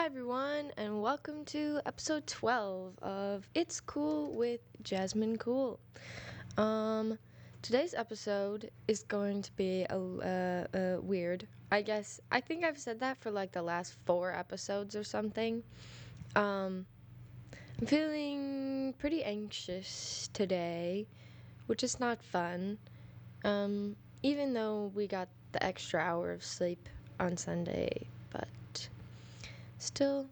Hi, everyone, and welcome to episode 12 of It's Cool with Jasmine Cool. Um, today's episode is going to be a, uh, weird. I guess I think I've said that for like the last four episodes or something. Um, I'm feeling pretty anxious today, which is not fun. Um, even though we got the extra hour of sleep on Sunday, but still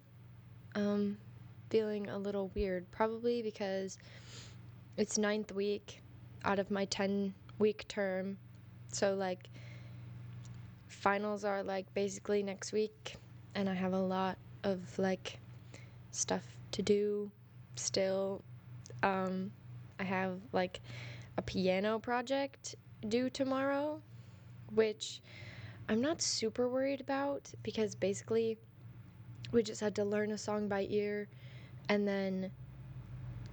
um feeling a little weird probably because it's ninth week out of my 10 week term. So like finals are like basically next week and i have a lot of like stuff to do still. Um i have like a piano project due tomorrow which i'm not super worried about because basically we just had to learn a song by ear and then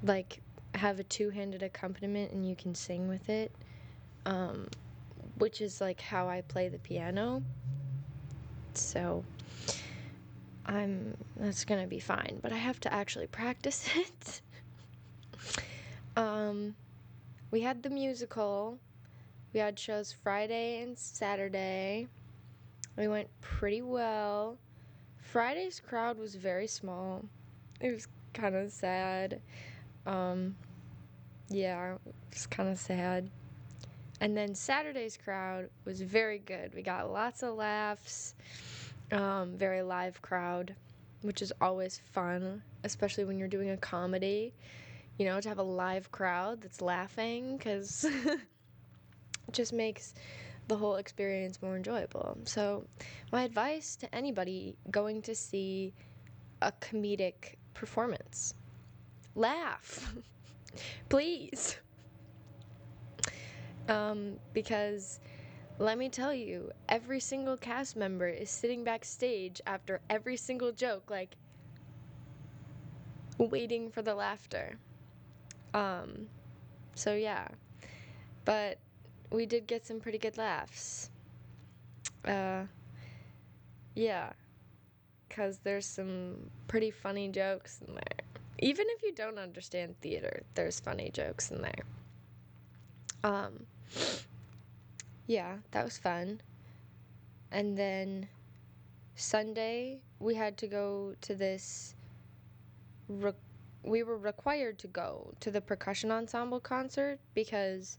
like have a two-handed accompaniment and you can sing with it um, which is like how i play the piano. So i'm that's gonna be fine but i have to actually practice it. Um, we had the musical. We had shows friday and saturday. We went pretty well Friday's crowd was very small. It was kind of sad. Um, yeah, was kind of sad. And then Saturday's crowd was very good. We got lots of laughs, um, very live crowd, which is always fun, especially when you're doing a comedy. You know, to have a live crowd that's laughing because it just makes the whole experience more enjoyable. So, my advice to anybody going to see a comedic performance laugh, please. Um, because let me tell you, every single cast member is sitting backstage after every single joke, like waiting for the laughter. Um, so yeah. But we did get some pretty good laughs. Uh, yeah, because there's some pretty funny jokes in there. Even if you don't understand theater, there's funny jokes in there. Um, yeah, that was fun. And then Sunday, we had to go to this. Re- we were required to go to the percussion ensemble concert because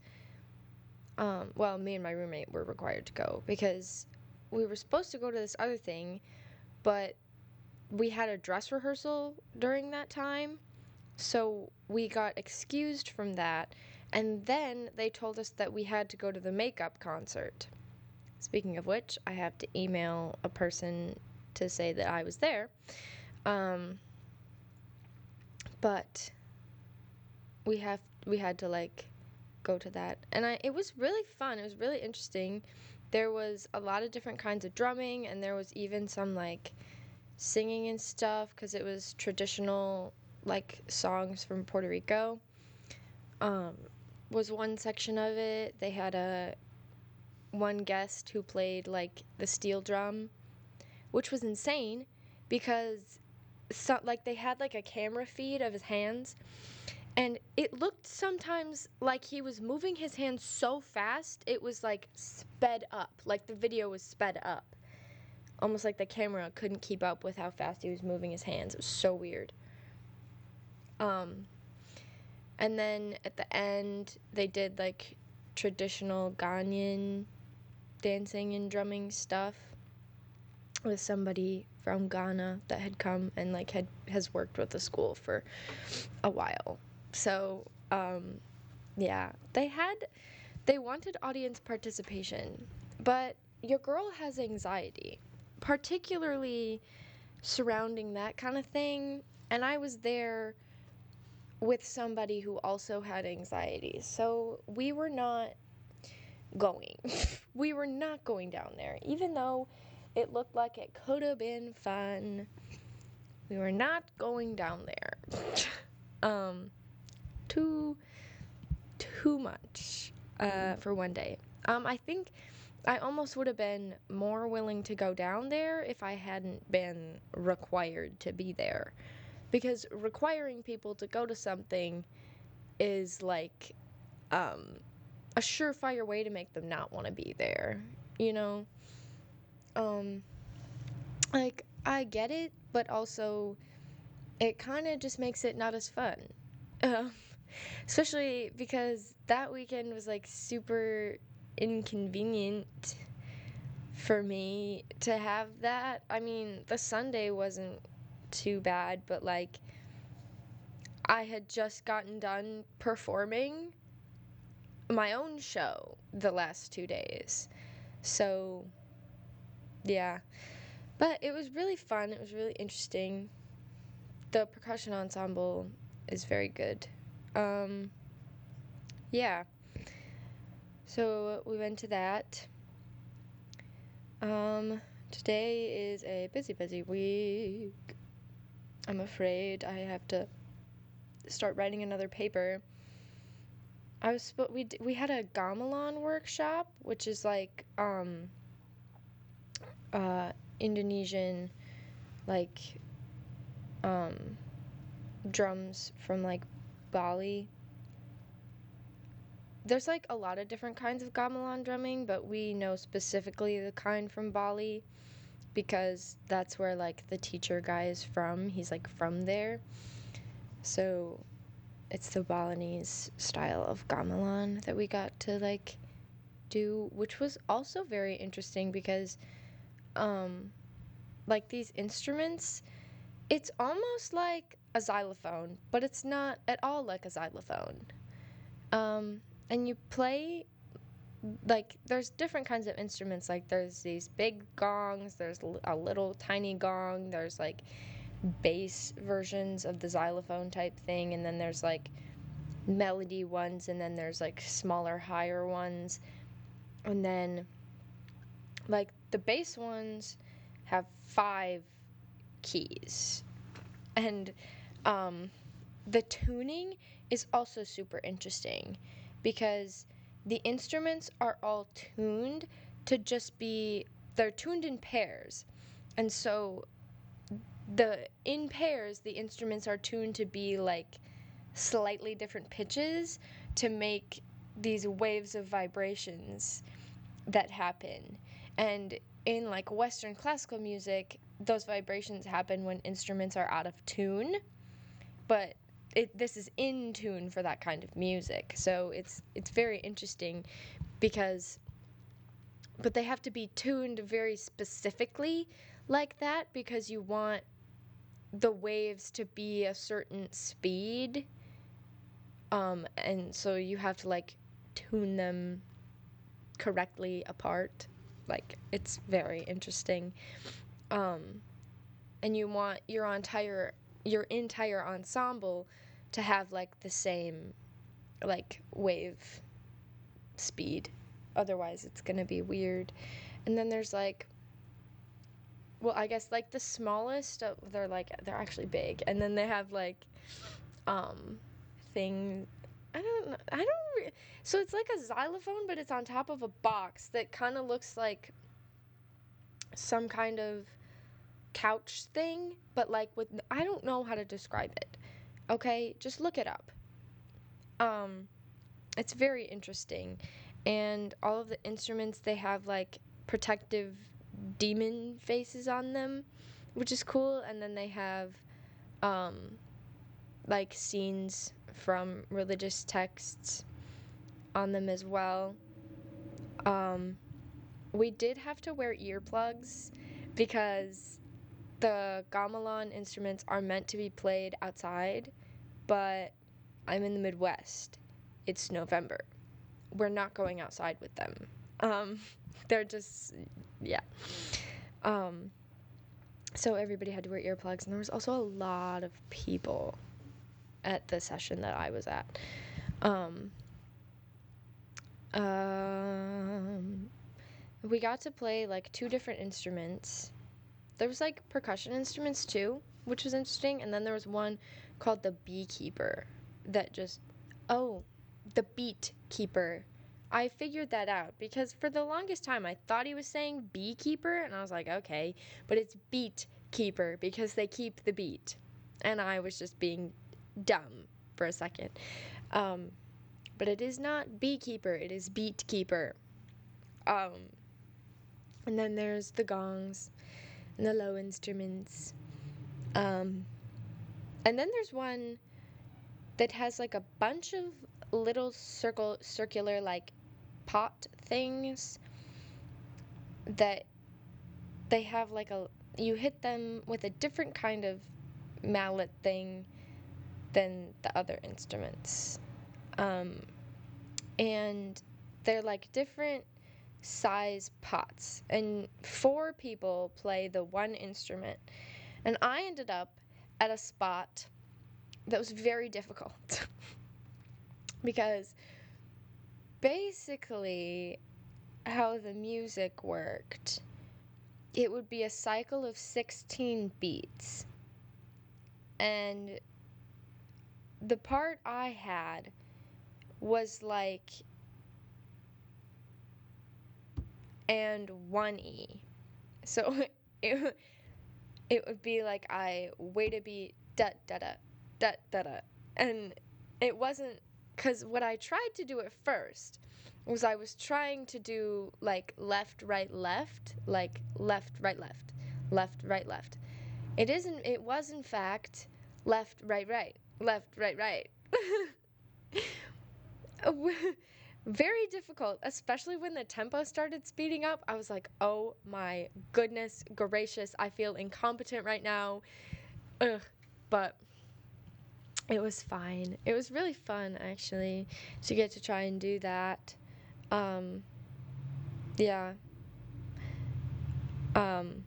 um, well, me and my roommate were required to go because we were supposed to go to this other thing, but we had a dress rehearsal during that time. So we got excused from that. And then they told us that we had to go to the makeup concert. Speaking of which, I have to email a person to say that I was there. Um, but we have we had to like go to that. And I it was really fun. It was really interesting. There was a lot of different kinds of drumming and there was even some like singing and stuff cuz it was traditional like songs from Puerto Rico. Um was one section of it. They had a one guest who played like the steel drum, which was insane because so like they had like a camera feed of his hands and it looked sometimes like he was moving his hands so fast, it was like sped up. Like the video was sped up. Almost like the camera couldn't keep up with how fast he was moving his hands. It was so weird. Um, and then at the end, they did like traditional Ghanaian dancing and drumming stuff with somebody from Ghana that had come and like had has worked with the school for a while. So, um, yeah, they had, they wanted audience participation, but your girl has anxiety, particularly surrounding that kind of thing. And I was there with somebody who also had anxiety. So we were not going. we were not going down there, even though it looked like it could have been fun. We were not going down there. um, too too much uh, for one day. Um, I think I almost would have been more willing to go down there if I hadn't been required to be there. Because requiring people to go to something is like um, a surefire way to make them not want to be there, you know? Um, like, I get it, but also it kind of just makes it not as fun. Um, especially because that weekend was like super inconvenient for me to have that. I mean, the Sunday wasn't too bad, but like I had just gotten done performing my own show the last two days. So, yeah. But it was really fun. It was really interesting. The percussion ensemble is very good. Um, yeah. So we went to that. Um, today is a busy, busy week. I'm afraid I have to start writing another paper. I was we d- we had a gamelan workshop, which is like um uh Indonesian like um drums from like Bali. There's like a lot of different kinds of gamelan drumming, but we know specifically the kind from Bali because that's where like the teacher guy is from. He's like from there. So it's the Balinese style of gamelan that we got to like do, which was also very interesting because um like these instruments it's almost like a xylophone, but it's not at all like a xylophone. Um, and you play like there's different kinds of instruments. Like there's these big gongs there's a little tiny gong there's like bass versions of the xylophone type thing and then there's like melody ones and then there's like smaller higher ones. And then like the bass ones have five keys. And um, the tuning is also super interesting because the instruments are all tuned to just be they're tuned in pairs. And so the in pairs the instruments are tuned to be like slightly different pitches to make these waves of vibrations that happen. And in like western classical music those vibrations happen when instruments are out of tune but it, this is in tune for that kind of music. So it's it's very interesting because but they have to be tuned very specifically like that because you want the waves to be a certain speed um and so you have to like tune them correctly apart. Like it's very interesting. Um and you want your entire your entire ensemble to have like the same like wave speed. Otherwise it's going to be weird. And then there's like well i guess like the smallest they're like they're actually big. And then they have like um thing i don't know i don't re- so it's like a xylophone but it's on top of a box that kind of looks like some kind of couch thing, but like with I don't know how to describe it. Okay, just look it up. Um it's very interesting and all of the instruments they have like protective demon faces on them, which is cool and then they have um like scenes from religious texts on them as well. Um we did have to wear earplugs because the gamelan instruments are meant to be played outside, but I'm in the Midwest. It's November. We're not going outside with them. Um, they're just, yeah. Um, so everybody had to wear earplugs, and there was also a lot of people at the session that I was at. Um, um, we got to play like two different instruments there was like percussion instruments too, which was interesting. And then there was one called the Beekeeper that just, oh, the Beat Keeper. I figured that out because for the longest time I thought he was saying beekeeper and I was like, okay, but it's beat keeper because they keep the beat. And I was just being dumb for a second. Um, but it is not beekeeper, it is beat keeper. Um, and then there's the gongs the low instruments. Um, and then there's one that has like a bunch of little circle circular like pot things that they have like a you hit them with a different kind of mallet thing than the other instruments um, and they're like different size pots. And four people play the one instrument. And i ended up at a spot that was very difficult. Because basically how the music worked it would be a cycle of 16 beats. And the part i had was like and one e so it, it would be like i wait a beat da da da da da da and it wasn't because what I tried to do at first was I was trying to do like left, right, left, like left, right, left, left, right, left. It isn't, it was in fact left, right, right, left, right, right. Very difficult, especially when the tempo started speeding up. I was like, oh my goodness gracious, I feel incompetent right now. Ugh. But it was fine. It was really fun actually to get to try and do that. Um, yeah. Um,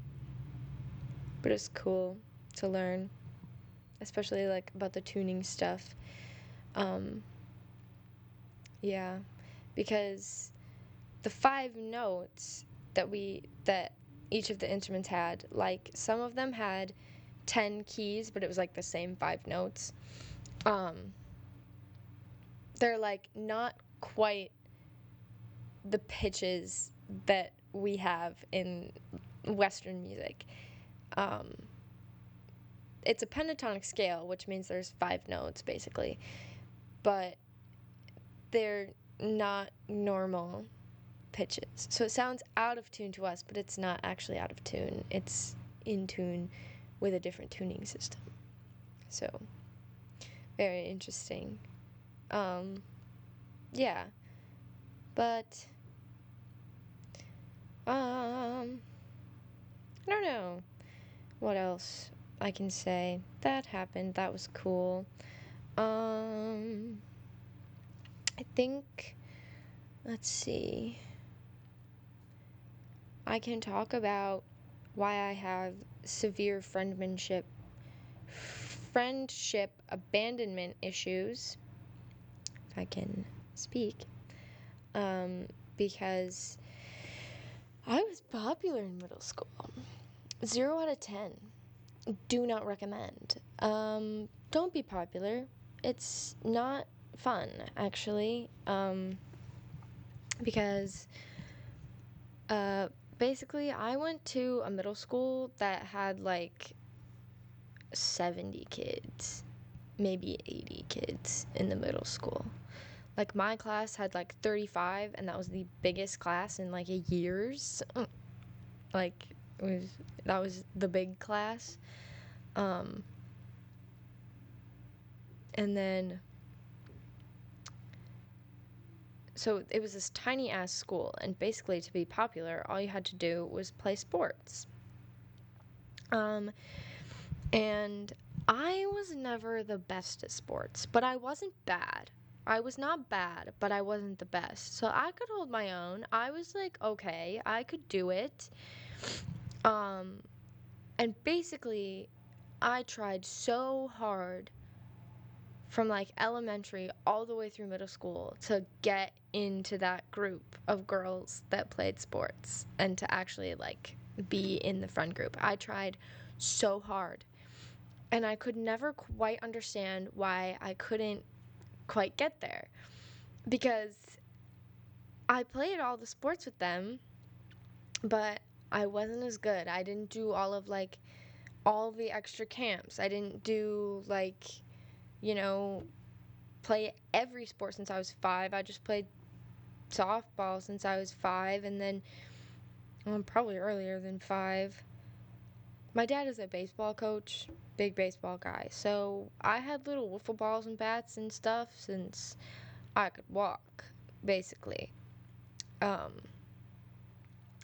but it's cool to learn, especially like about the tuning stuff. Um, yeah, because the five notes that we that each of the instruments had, like some of them had 10 keys, but it was like the same five notes. Um they're like not quite the pitches that we have in western music. Um it's a pentatonic scale which means there's five notes basically. But they're not normal pitches so it sounds out of tune to us but it's not actually out of tune it's in tune with a different tuning system so very interesting. Um, yeah. But, um, I don't know what else I can say. That happened. That was cool. Um, I think, let's see. I can talk about why I have severe friendmanship friendship abandonment issues, if I can speak, um, because I was popular in middle school. Zero out of ten. Do not recommend. Um, don't be popular. It's not fun, actually, um, because uh, basically I went to a middle school that had like 70 kids, maybe 80 kids in the middle school. Like my class had like 35 and that was the biggest class in like a years. Like was that was the big class. Um and then so it was this tiny ass school and basically to be popular all you had to do was play sports um and I was never the best at sports, but I wasn't bad. I was not bad, but I wasn't the best. So I could hold my own. I was like, okay, I could do it. Um and basically I tried so hard from like elementary all the way through middle school to get into that group of girls that played sports and to actually like be in the front group. I tried so hard and I could never quite understand why I couldn't quite get there. Because I played all the sports with them, but I wasn't as good. I didn't do all of like all the extra camps. I didn't do like, you know, play every sport since I was five. I just played softball since I was five, and then well, probably earlier than five. My dad is a baseball coach, big baseball guy. So I had little wiffle balls and bats and stuff since I could walk, basically. Um,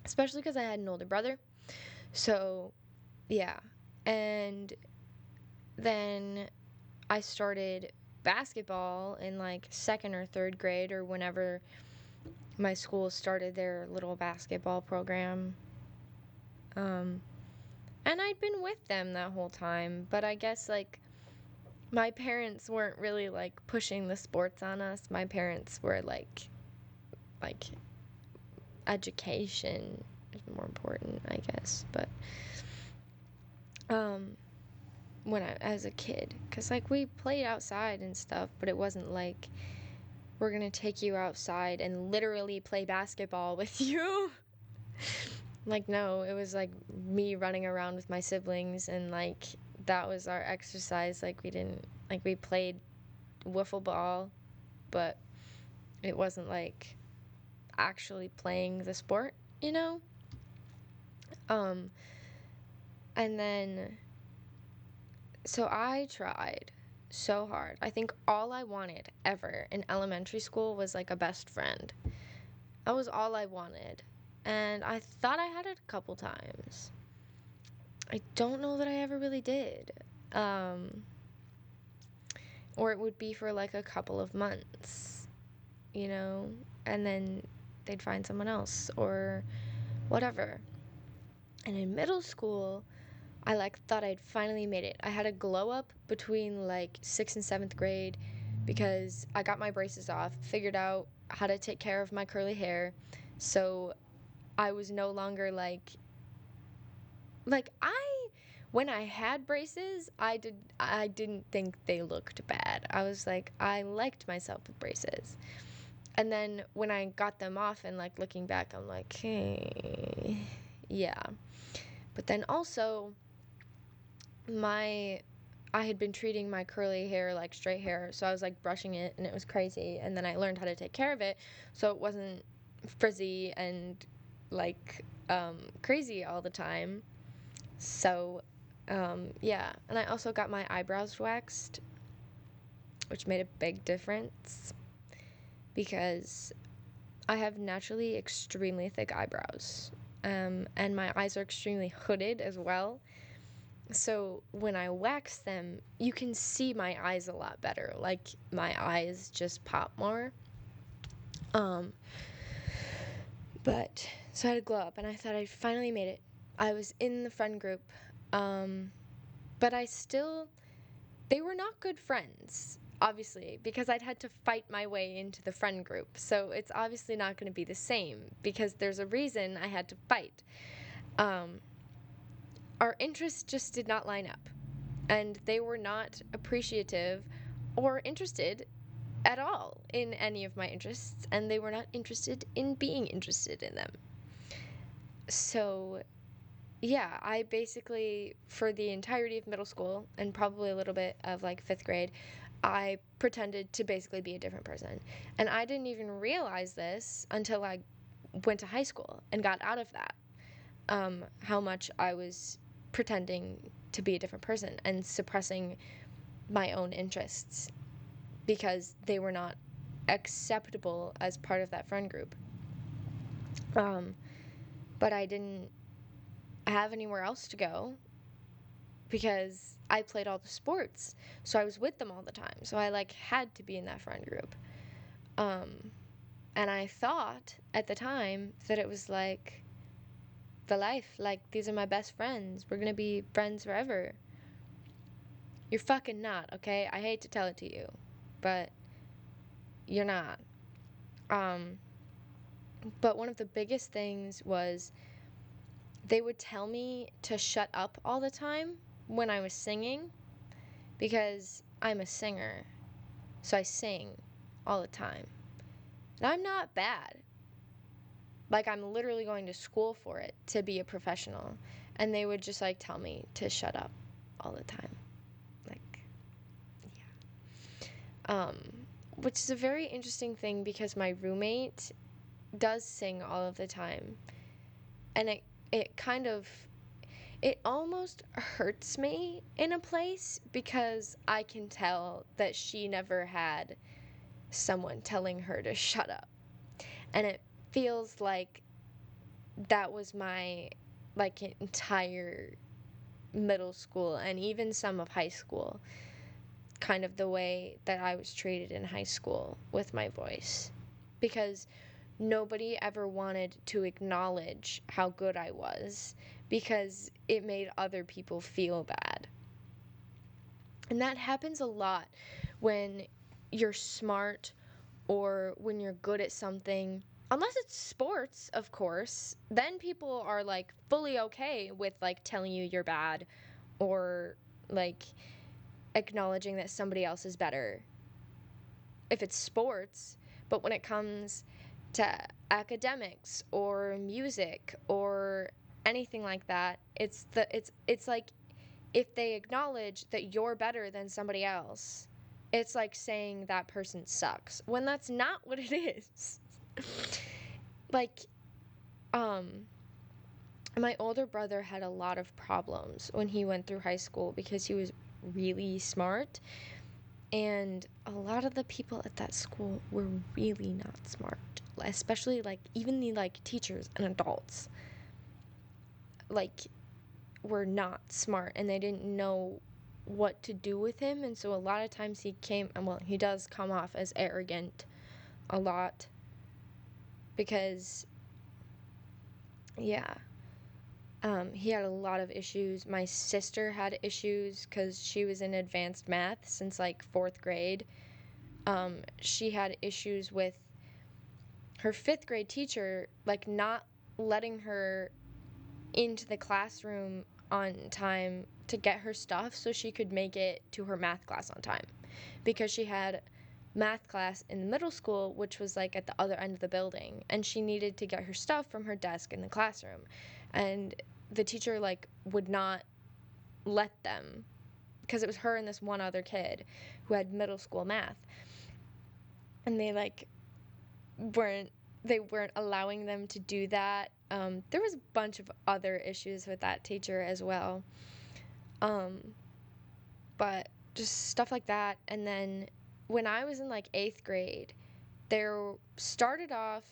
especially because I had an older brother. So, yeah. And then I started basketball in like second or third grade or whenever my school started their little basketball program. Um, and I'd been with them that whole time, but I guess like my parents weren't really like pushing the sports on us. My parents were like like education is more important, I guess, but um when I as a kid cuz like we played outside and stuff, but it wasn't like we're going to take you outside and literally play basketball with you. like no, it was like me running around with my siblings and like that was our exercise. Like we didn't like we played wiffle ball, but it wasn't like actually playing the sport, you know? Um and then so I tried so hard. I think all I wanted ever in elementary school was like a best friend. That was all I wanted. And I thought I had it a couple times. I don't know that I ever really did. Um, or it would be for like a couple of months, you know, and then they'd find someone else or whatever. And in middle school, I like thought I'd finally made it. I had a glow up between like 6th and 7th grade because I got my braces off, figured out how to take care of my curly hair. So I was no longer like like I when I had braces, I did I didn't think they looked bad. I was like I liked myself with braces. And then when I got them off and like looking back, I'm like, "Hey, yeah." But then also my I had been treating my curly hair like straight hair, so I was like brushing it and it was crazy. And then I learned how to take care of it so it wasn't frizzy and like um, crazy all the time. So, um, yeah. And I also got my eyebrows waxed, which made a big difference because I have naturally extremely thick eyebrows. Um, and my eyes are extremely hooded as well. So when I wax them, you can see my eyes a lot better. Like my eyes just pop more. Um, but so I had to glow up, and I thought I finally made it. I was in the friend group, um, but I still, they were not good friends, obviously, because I'd had to fight my way into the friend group. So it's obviously not going to be the same because there's a reason I had to fight. Um, our interests just did not line up, and they were not appreciative or interested at all in any of my interests, and they were not interested in being interested in them. So, yeah, I basically, for the entirety of middle school and probably a little bit of like fifth grade, I pretended to basically be a different person. And I didn't even realize this until I went to high school and got out of that. Um, how much I was pretending to be a different person and suppressing my own interests because they were not acceptable as part of that friend group. Um, but I didn't have anywhere else to go because I played all the sports. So I was with them all the time. So I like had to be in that friend group. Um, and I thought at the time that it was like the life, like these are my best friends. We're going to be friends forever. You're fucking not, okay? I hate to tell it to you but you're not. Um, but one of the biggest things was they would tell me to shut up all the time when I was singing because I'm a singer. So I sing all the time. And I'm not bad. Like I'm literally going to school for it to be a professional. And they would just like tell me to shut up all the time. Like yeah. Um which is a very interesting thing because my roommate does sing all of the time. And it it kind of it almost hurts me in a place because I can tell that she never had someone telling her to shut up. And it feels like that was my like entire middle school and even some of high school kind of the way that I was treated in high school with my voice because nobody ever wanted to acknowledge how good I was because it made other people feel bad. And that happens a lot when you're smart or when you're good at something. Unless it's sports, of course, then people are like fully okay with like telling you you're bad or like acknowledging that somebody else is better if it's sports. But when it comes to academics or music or anything like that, it's the it's it's like if they acknowledge that you're better than somebody else, it's like saying that person sucks when that's not what it is. like um my older brother had a lot of problems when he went through high school because he was really smart. And a lot of the people at that school were really not smart especially like even the like teachers and adults like were not smart and they didn't know what to do with him. And so a lot of times he came and well he does come off as arrogant a lot because yeah um, he had a lot of issues. My sister had issues because she was in advanced math since like fourth grade. Um, she had issues with her fifth grade teacher like not letting her into the classroom on time to get her stuff so she could make it to her math class on time because she had math class in the middle school which was like at the other end of the building and she needed to get her stuff from her desk in the classroom and the teacher like would not let them because it was her and this one other kid who had middle school math and they like weren't they weren't allowing them to do that um, there was a bunch of other issues with that teacher as well. Um, but just stuff like that. And then when I was in like eighth grade, there started off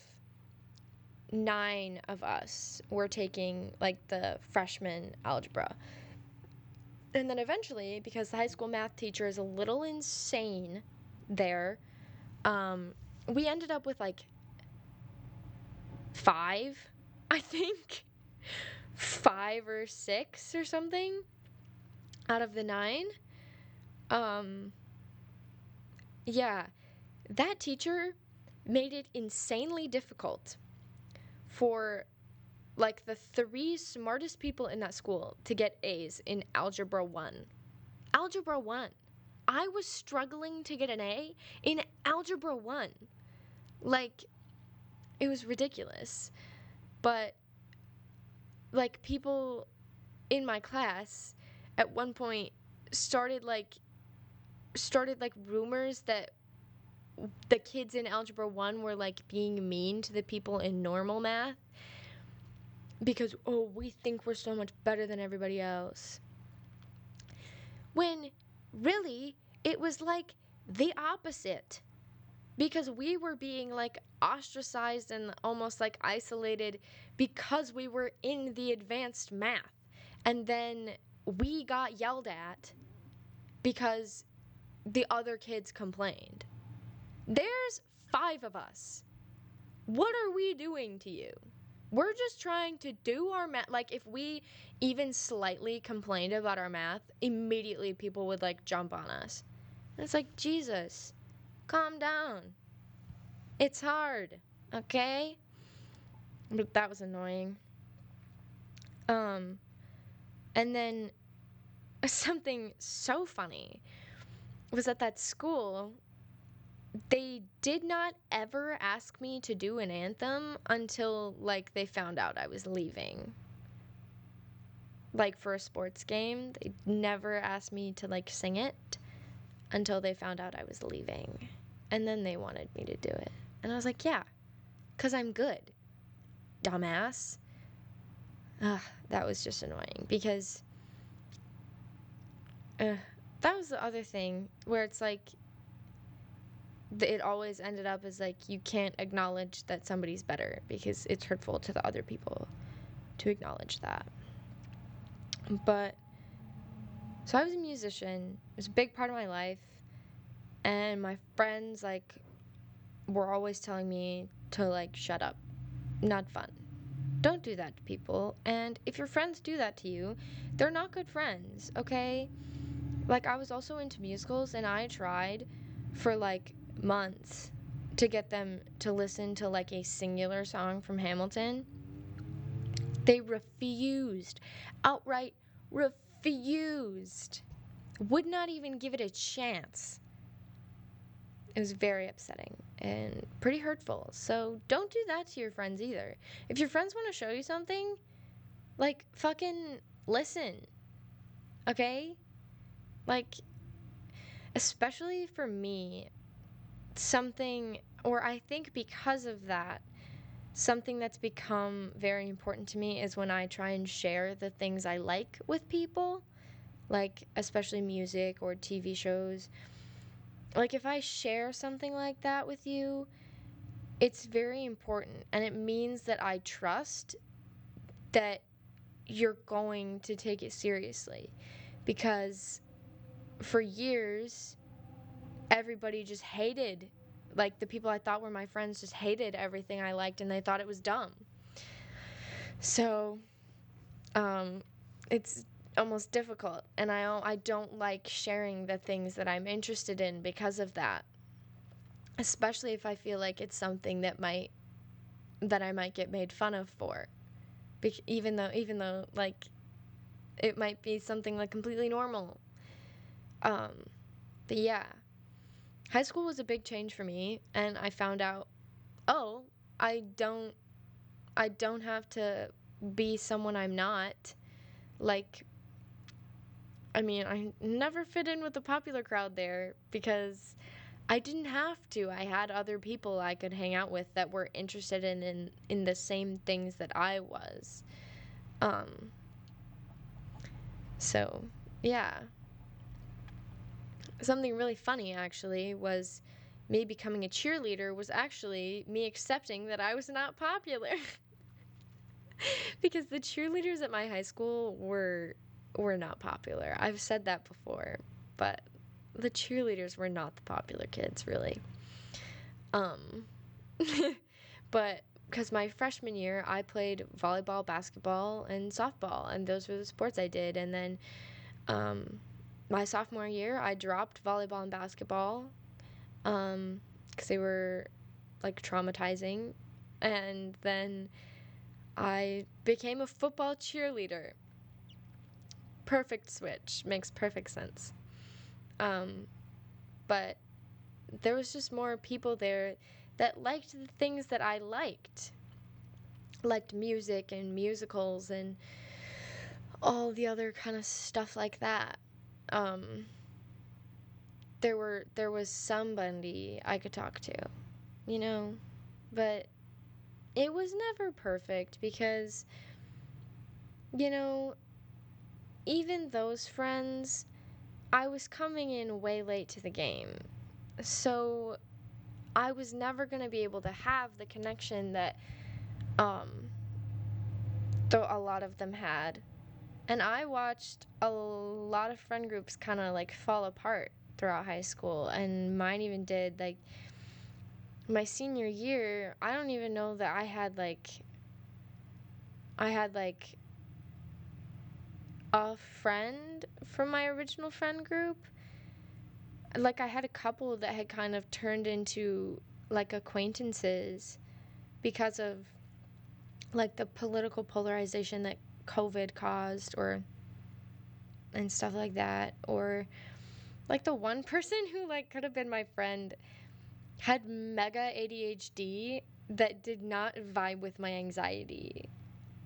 nine of us were taking like the freshman algebra. And then eventually, because the high school math teacher is a little insane there, um, we ended up with like five I think five or six or something out of the nine. Um, yeah, that teacher made it insanely difficult for like the three smartest people in that school to get A's in Algebra 1. Algebra 1. I was struggling to get an A in Algebra 1. Like, it was ridiculous. But like people in my class at one point started like started like rumors that the kids in algebra 1 were like being mean to the people in normal math because oh we think we're so much better than everybody else when really it was like the opposite because we were being like ostracized and almost like isolated because we were in the advanced math. And then we got yelled at because the other kids complained. There's five of us. What are we doing to you? We're just trying to do our math. Like, if we even slightly complained about our math, immediately people would like jump on us. And it's like, Jesus, calm down. It's hard, okay? But that was annoying. Um, and then something so funny was at that school they did not ever ask me to do an anthem until like they found out I was leaving. Like for a sports game, they never asked me to like sing it until they found out I was leaving. And then they wanted me to do it. And I was like, yeah, because I'm good. Dumbass. Ugh, that was just annoying because that was the other thing where it's like it always ended up as like you can't acknowledge that somebody's better because it's hurtful to the other people to acknowledge that. But so I was a musician. It was a big part of my life. And my friends like were always telling me to like shut up. Not fun. Don't do that to people. And if your friends do that to you, they're not good friends, okay? Like I was also into musicals and I tried for like months to get them to listen to like a singular song from Hamilton. They refused, outright refused, would not even give it a chance. It was very upsetting and pretty hurtful. So don't do that to your friends either. If your friends want to show you something, like fucking listen. Okay? Like, especially for me, something, or I think because of that, something that's become very important to me is when I try and share the things I like with people, like especially music or TV shows. Like if I share something like that with you, it's very important and it means that I trust that you're going to take it seriously because for years everybody just hated like the people I thought were my friends just hated everything I liked and they thought it was dumb. So um it's almost difficult and I I don't like sharing the things that I'm interested in because of that. Especially if I feel like it's something that might that I might get made fun of for. Be- even though even though like it might be something like completely normal. Um but yeah, high school was a big change for me and I found out oh, I don't I don't have to be someone I'm not. Like I mean, I never fit in with the popular crowd there because I didn't have to. I had other people I could hang out with that were interested in in, in the same things that I was. Um so, yeah something really funny actually was me becoming a cheerleader was actually me accepting that I was not popular. because the cheerleaders at my high school were were not popular. I've said that before, but the cheerleaders were not the popular kids really. Um but because my freshman year I played volleyball, basketball, and softball, and those were the sports I did. And then um, my sophomore year, I dropped volleyball and basketball because um, they were like traumatizing. And then I became a football cheerleader. Perfect switch. Makes perfect sense. Um, but there was just more people there that liked the things that I liked. Liked music and musicals and all the other kind of stuff like that um, there were there was somebody I could talk to, you know, but it was never perfect because you know, even those friends, I was coming in way late to the game. So I was never going to be able to have the connection that um though a lot of them had and I watched a lot of friend groups kind of like fall apart throughout high school, and mine even did. Like, my senior year, I don't even know that I had like, I had like a friend from my original friend group. Like, I had a couple that had kind of turned into like acquaintances because of like the political polarization that COVID caused or and stuff like that or like the one person who like could have been my friend had mega ADHD that did not vibe with my anxiety.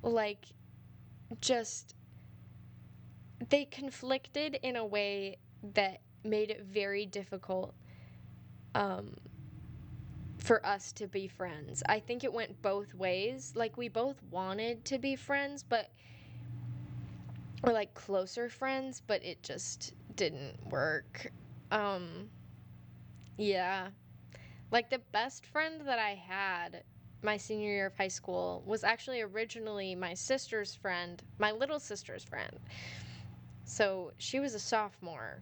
Like, just, they conflicted in a way that made it very difficult um, for us to be friends. I think it went both ways. Like, we both wanted to be friends, but, or like closer friends, but it just didn't work. Um, yeah. Like the best friend that I had my senior year of high school was actually originally my sister's friend, my little sister's friend. So she was a sophomore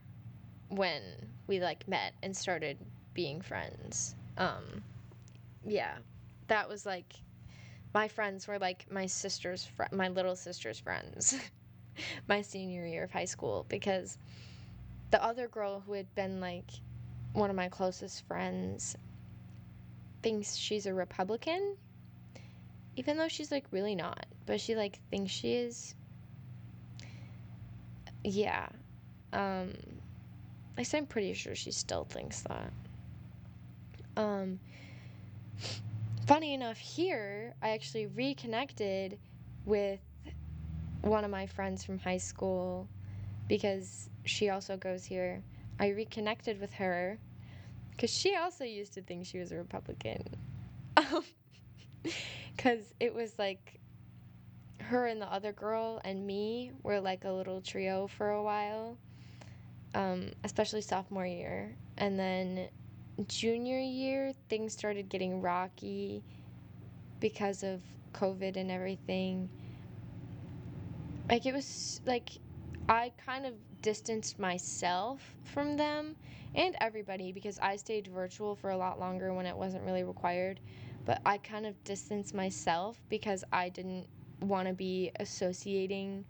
when we like met and started being friends. Um yeah. That was like my friends were like my sister's fr- my little sister's friends. my senior year of high school because the other girl who had been like one of my closest friends thinks she's a Republican, even though she's like really not, but she like thinks she is. Yeah. Um at least I'm pretty sure she still thinks that. Um funny enough here, I actually reconnected with one of my friends from high school because she also goes here. I reconnected with her because she also used to think she was a Republican. Because it was like her and the other girl and me were like a little trio for a while, um, especially sophomore year. And then junior year, things started getting rocky because of COVID and everything. Like, it was like I kind of distanced myself from them and everybody because I stayed virtual for a lot longer when it wasn't really required. But I kind of distanced myself because I didn't want to be associating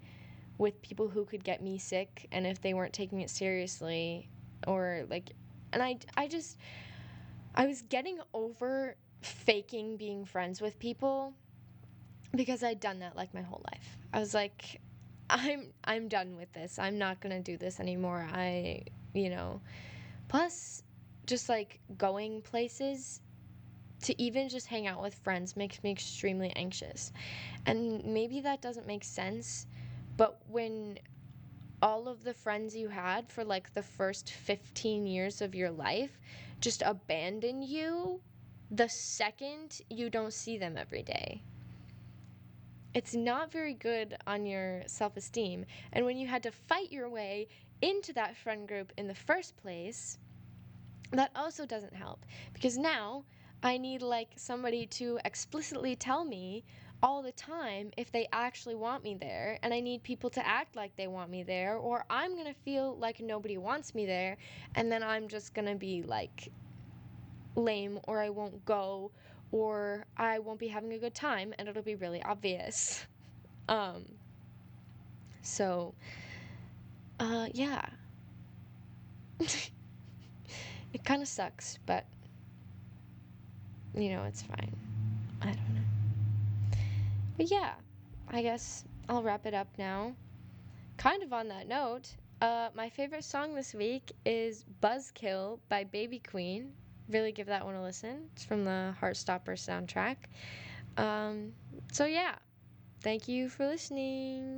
with people who could get me sick and if they weren't taking it seriously or like and I I just I was getting over faking being friends with people because I'd done that like my whole life. I was like I'm I'm done with this. I'm not to do this anymore. I, you know, plus just like going places to even just hang out with friends makes me extremely anxious. And maybe that doesn't make sense, but when all of the friends you had for like the first 15 years of your life just abandon you the second you don't see them every day it's not very good on your self esteem. And when you had to fight your way into that friend group in the first place, that also doesn't help. Because now I need like somebody to explicitly tell me all the time if they actually want me there and I need people to act like they want me there or I'm going to feel like nobody wants me there and then I'm just going to be like lame or I won't go or I won't be having a good time and it'll be really obvious. Um, so, uh, yeah. it kind of sucks, but, you know, it's fine. I don't know. But yeah, I guess I'll wrap it up now. Kind of on that note, uh, my favorite song this week is Buzzkill by Baby Queen really give that one a listen. It's from the Heartstopper soundtrack. Um, so, yeah, thank you for listening.